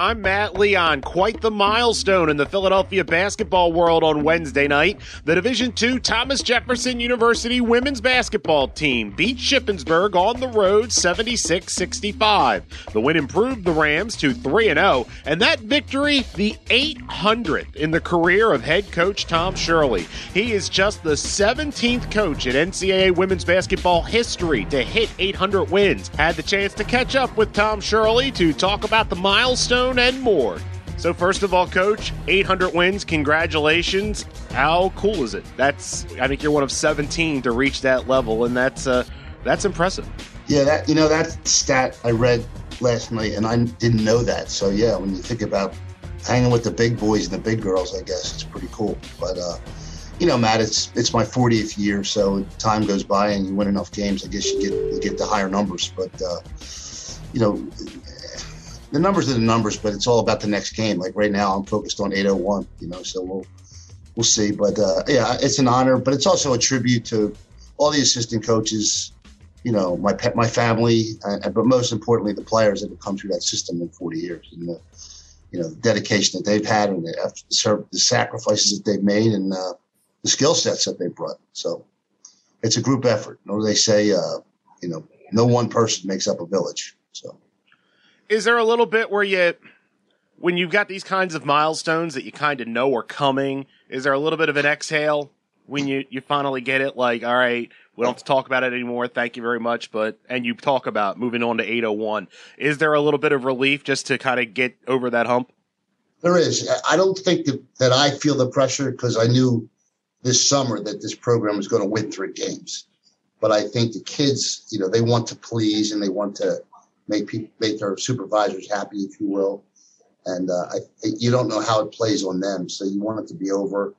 I'm Matt Leon. Quite the milestone in the Philadelphia basketball world on Wednesday night. The Division II Thomas Jefferson University women's basketball team beat Shippensburg on the road 76-65. The win improved the Rams to 3-0, and that victory the 800th in the career of head coach Tom Shirk. He is just the 17th coach in NCAA women's basketball history to hit 800 wins. Had the chance to catch up with Tom Shirley to talk about the milestone and more. So, first of all, Coach, 800 wins. Congratulations. How cool is it? That's, I think you're one of 17 to reach that level, and that's, uh, that's impressive. Yeah, that, you know, that stat I read last night, and I didn't know that. So, yeah, when you think about hanging with the big boys and the big girls, I guess it's pretty cool. But, uh, you know, Matt, it's it's my 40th year, so time goes by and you win enough games. I guess you get you get the higher numbers, but uh, you know, the numbers are the numbers, but it's all about the next game. Like right now, I'm focused on 801. You know, so we'll we'll see. But uh, yeah, it's an honor, but it's also a tribute to all the assistant coaches. You know, my pet, my family, uh, but most importantly, the players that have come through that system in 40 years, and the you know the dedication that they've had, and the, the sacrifices that they've made, and uh, the skill sets that they brought. So it's a group effort. You know, they say, uh, you know, no one person makes up a village. So is there a little bit where you when you've got these kinds of milestones that you kind of know are coming is there a little bit of an exhale when you you finally get it like all right we don't have to talk about it anymore thank you very much but and you talk about moving on to 801 is there a little bit of relief just to kind of get over that hump? There is. I don't think that, that i feel the pressure because i knew this summer that this program was going to win three games. But i think the kids you know they want to please and they want to make people make their supervisors happy, if you will. And uh, I, you don't know how it plays on them, so you want it to be over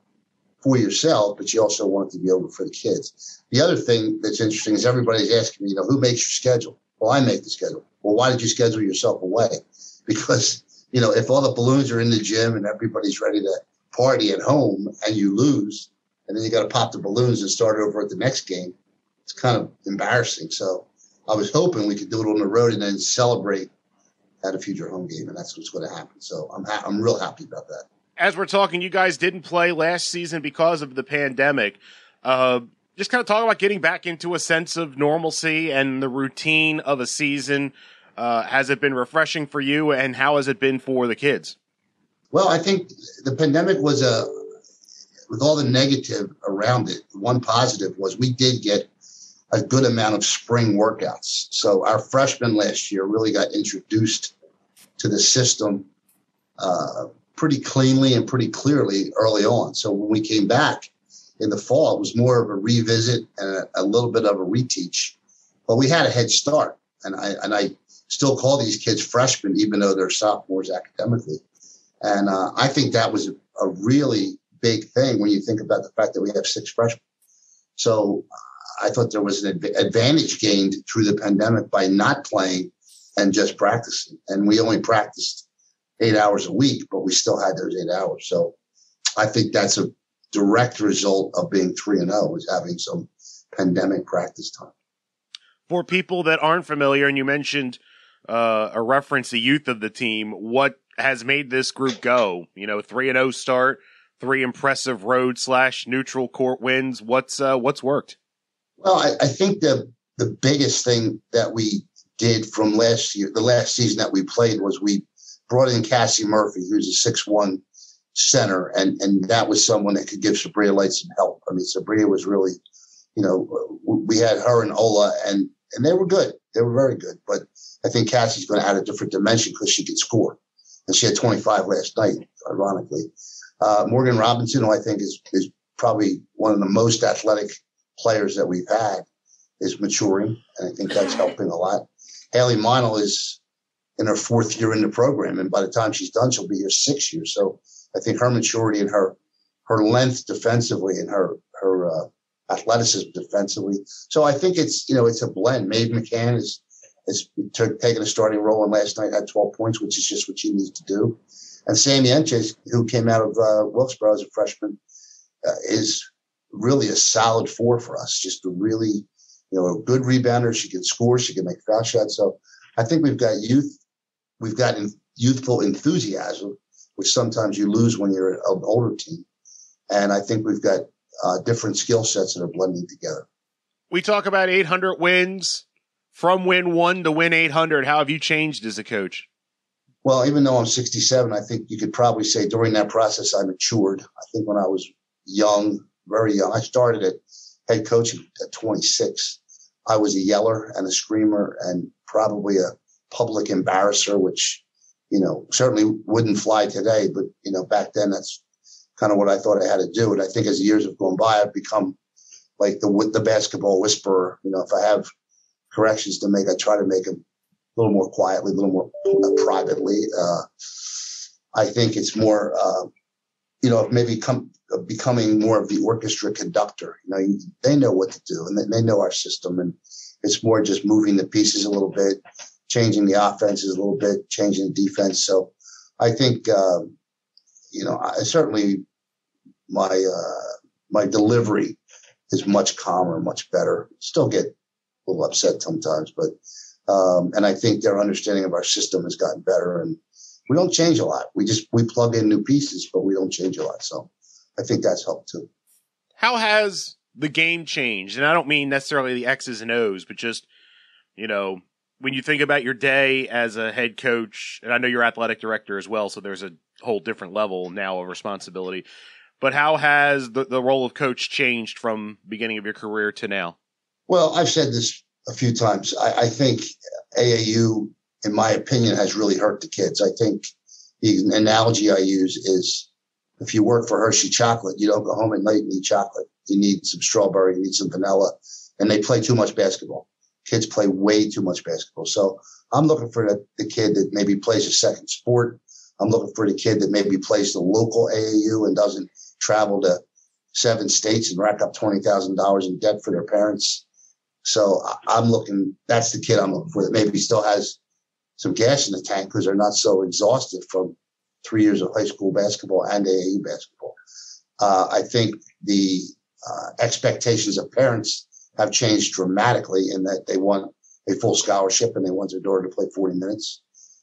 for yourself, but you also want it to be over for the kids. The other thing that's interesting is everybody's asking me, you know, who makes your schedule? Well, I make the schedule. Well, why did you schedule yourself away? Because you know, if all the balloons are in the gym and everybody's ready to party at home, and you lose, and then you got to pop the balloons and start over at the next game, it's kind of embarrassing. So I was hoping we could do it on the road and then celebrate at a future home game, and that's what's going to happen. So I'm ha- I'm real happy about that. As we're talking, you guys didn't play last season because of the pandemic. Uh, just kind of talk about getting back into a sense of normalcy and the routine of a season. Uh, has it been refreshing for you, and how has it been for the kids? Well, I think the pandemic was a, with all the negative around it. One positive was we did get a good amount of spring workouts. So our freshmen last year really got introduced to the system uh, pretty cleanly and pretty clearly early on. So when we came back in the fall, it was more of a revisit and a, a little bit of a reteach. But we had a head start, and I and I still call these kids freshmen, even though they're sophomores academically. And uh, I think that was a, a really big thing when you think about the fact that we have six freshmen. So I thought there was an advantage gained through the pandemic by not playing and just practicing. And we only practiced eight hours a week, but we still had those eight hours. So I think that's a direct result of being three and zero oh, is having some pandemic practice time. For people that aren't familiar, and you mentioned uh, a reference the youth of the team, what has made this group go? You know, three and zero oh start, three impressive road slash neutral court wins. What's uh, what's worked? Well, I, I think the the biggest thing that we did from last year, the last season that we played, was we brought in Cassie Murphy, who's a six one center, and and that was someone that could give Sabria Light some help. I mean, Sabria was really, you know, we had her and Ola, and and they were good. They were very good. But I think Cassie's going to add a different dimension because she can score, and she had 25 last night, ironically. Uh, Morgan Robinson, who I think is is probably one of the most athletic players that we've had is maturing, and I think that's helping a lot. Haley Monel is in her fourth year in the program, and by the time she's done, she'll be here six years. So I think her maturity and her her length defensively and her her uh, athleticism defensively. So I think it's you know it's a blend. Maeve McCann is is took, taking a starting role and last night had 12 points, which is just what she needs to do. And Sammy Enches, who came out of uh, Wilkesboro as a freshman, uh, is really a solid four for us. Just a really you know, a good rebounder. She can score. She can make foul shots. So I think we've got youth. We've got youthful enthusiasm, which sometimes you lose when you're an older team. And I think we've got uh, different skill sets that are blending together. We talk about 800 wins from win one to win 800. How have you changed as a coach? Well, even though I'm 67, I think you could probably say during that process I matured. I think when I was young, very young, I started at head coaching at 26. I was a yeller and a screamer and probably a public embarrasser, which, you know, certainly wouldn't fly today. But, you know, back then that's kind of what I thought I had to do. And I think as the years have gone by, I've become like the, the basketball whisperer. You know, if I have corrections to make, I try to make them a little more quietly, a little more uh, privately. Uh, I think it's more, uh, you know, maybe come, becoming more of the orchestra conductor. You know, they know what to do and they, know our system, and it's more just moving the pieces a little bit, changing the offenses a little bit, changing the defense. So I think, uh, you know, I certainly my uh, my delivery is much calmer, much better. Still get a little upset sometimes, but um, and I think their understanding of our system has gotten better. And we don't change a lot. We just we plug in new pieces, but we don't change a lot. So I think that's helped too. How has the game changed? And I don't mean necessarily the X's and O's, but just you know when you think about your day as a head coach, and I know you're athletic director as well, so there's a whole different level now of responsibility. But how has the, the role of coach changed from beginning of your career to now? Well, I've said this a few times. I, I think AAU, in my opinion, has really hurt the kids. I think the analogy I use is if you work for Hershey chocolate, you don't go home at night and eat chocolate. You need some strawberry, you need some vanilla, and they play too much basketball. Kids play way too much basketball. So I'm looking for the, the kid that maybe plays a second sport. I'm looking for the kid that maybe plays the local AAU and doesn't travel to seven states and rack up $20,000 in debt for their parents. So I'm looking, that's the kid I'm looking for that maybe still has some gas in the tank because they're not so exhausted from three years of high school basketball and AAU basketball. Uh, I think the uh, expectations of parents have changed dramatically in that they want a full scholarship and they want their daughter to play 40 minutes.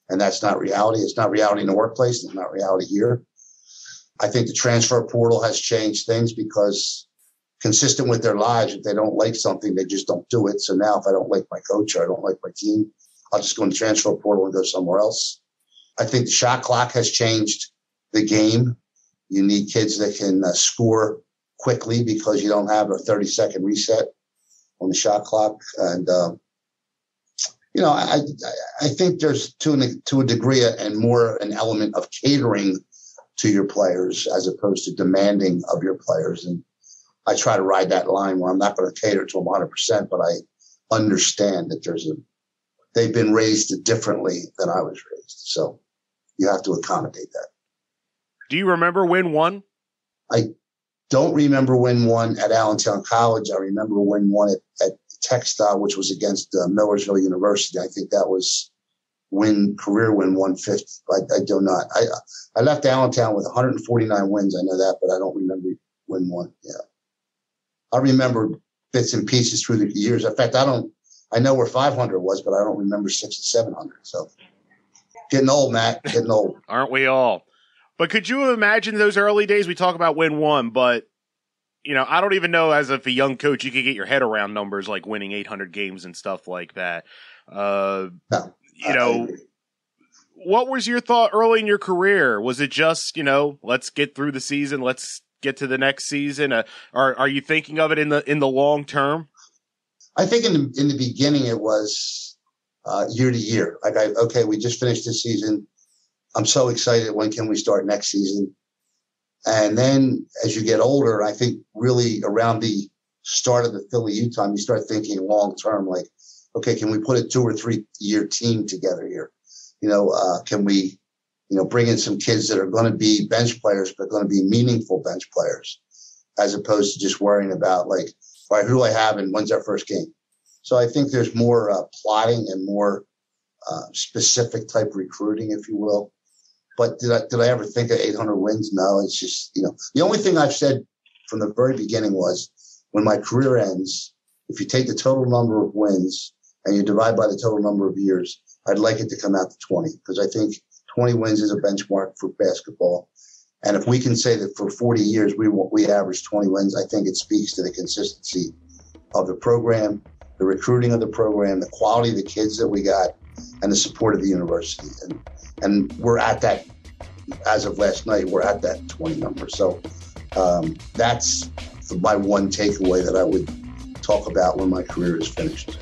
And that's not reality. It's not reality in the workplace. It's not reality here. I think the transfer portal has changed things because consistent with their lives, if they don't like something, they just don't do it. So now if I don't like my coach or I don't like my team, I'll just go in the transfer portal and go somewhere else. I think the shot clock has changed the game. You need kids that can uh, score quickly because you don't have a 30 second reset on the shot clock. And, um, you know, I, I think there's to, an, to a degree and more an element of catering to your players as opposed to demanding of your players. And I try to ride that line where I'm not going to cater to them 100%, but I understand that there's a, they've been raised differently than I was raised. So you have to accommodate that. Do you remember when one? I don't remember when one at Allentown College. I remember when one at, at Textile, which was against uh, Millersville University. I think that was win career win 150. I, I do not. I I left Allentown with 149 wins. I know that, but I don't remember win one. Yeah, I remember bits and pieces through the years. In fact, I don't. I know where 500 was, but I don't remember six and 700. So getting old, Matt. Getting old. Aren't we all? But could you imagine those early days? We talk about win one, but you know, I don't even know as if a young coach you could get your head around numbers like winning 800 games and stuff like that. Uh, no you know, what was your thought early in your career? Was it just, you know, let's get through the season, let's get to the next season? Uh, are are you thinking of it in the in the long term? I think in the in the beginning it was uh, year to year. Like, I, okay, we just finished this season. I'm so excited. When can we start next season? And then as you get older, I think really around the start of the Philly U time, you start thinking long term, like okay, can we put a two or three year team together here? You know, uh, can we, you know, bring in some kids that are going to be bench players, but going to be meaningful bench players, as opposed to just worrying about like, all right, who do I have and when's our first game? So I think there's more uh, plotting and more uh, specific type recruiting, if you will. But did I did I ever think of 800 wins? No, it's just you know the only thing I've said from the very beginning was when my career ends, if you take the total number of wins and you divide by the total number of years, I'd like it to come out to 20 because I think 20 wins is a benchmark for basketball. And if we can say that for 40 years we we averaged 20 wins, I think it speaks to the consistency of the program, the recruiting of the program, the quality of the kids that we got, and the support of the university. And and we're at that as of last night. We're at that 20 number. So um, that's my one takeaway that I would talk about when my career is finished.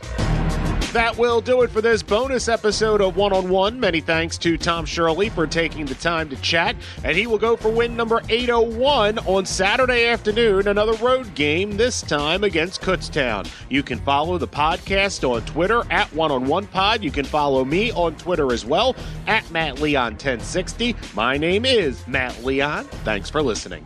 That will do it for this bonus episode of One on One. Many thanks to Tom Shirk for taking the time to chat, and he will go for win number 801 on Saturday afternoon, another road game, this time against Kutztown. You can follow the podcast on Twitter at One on One Pod. You can follow me on Twitter as well at Matt Leon 1060. My name is Matt Leon. Thanks for listening.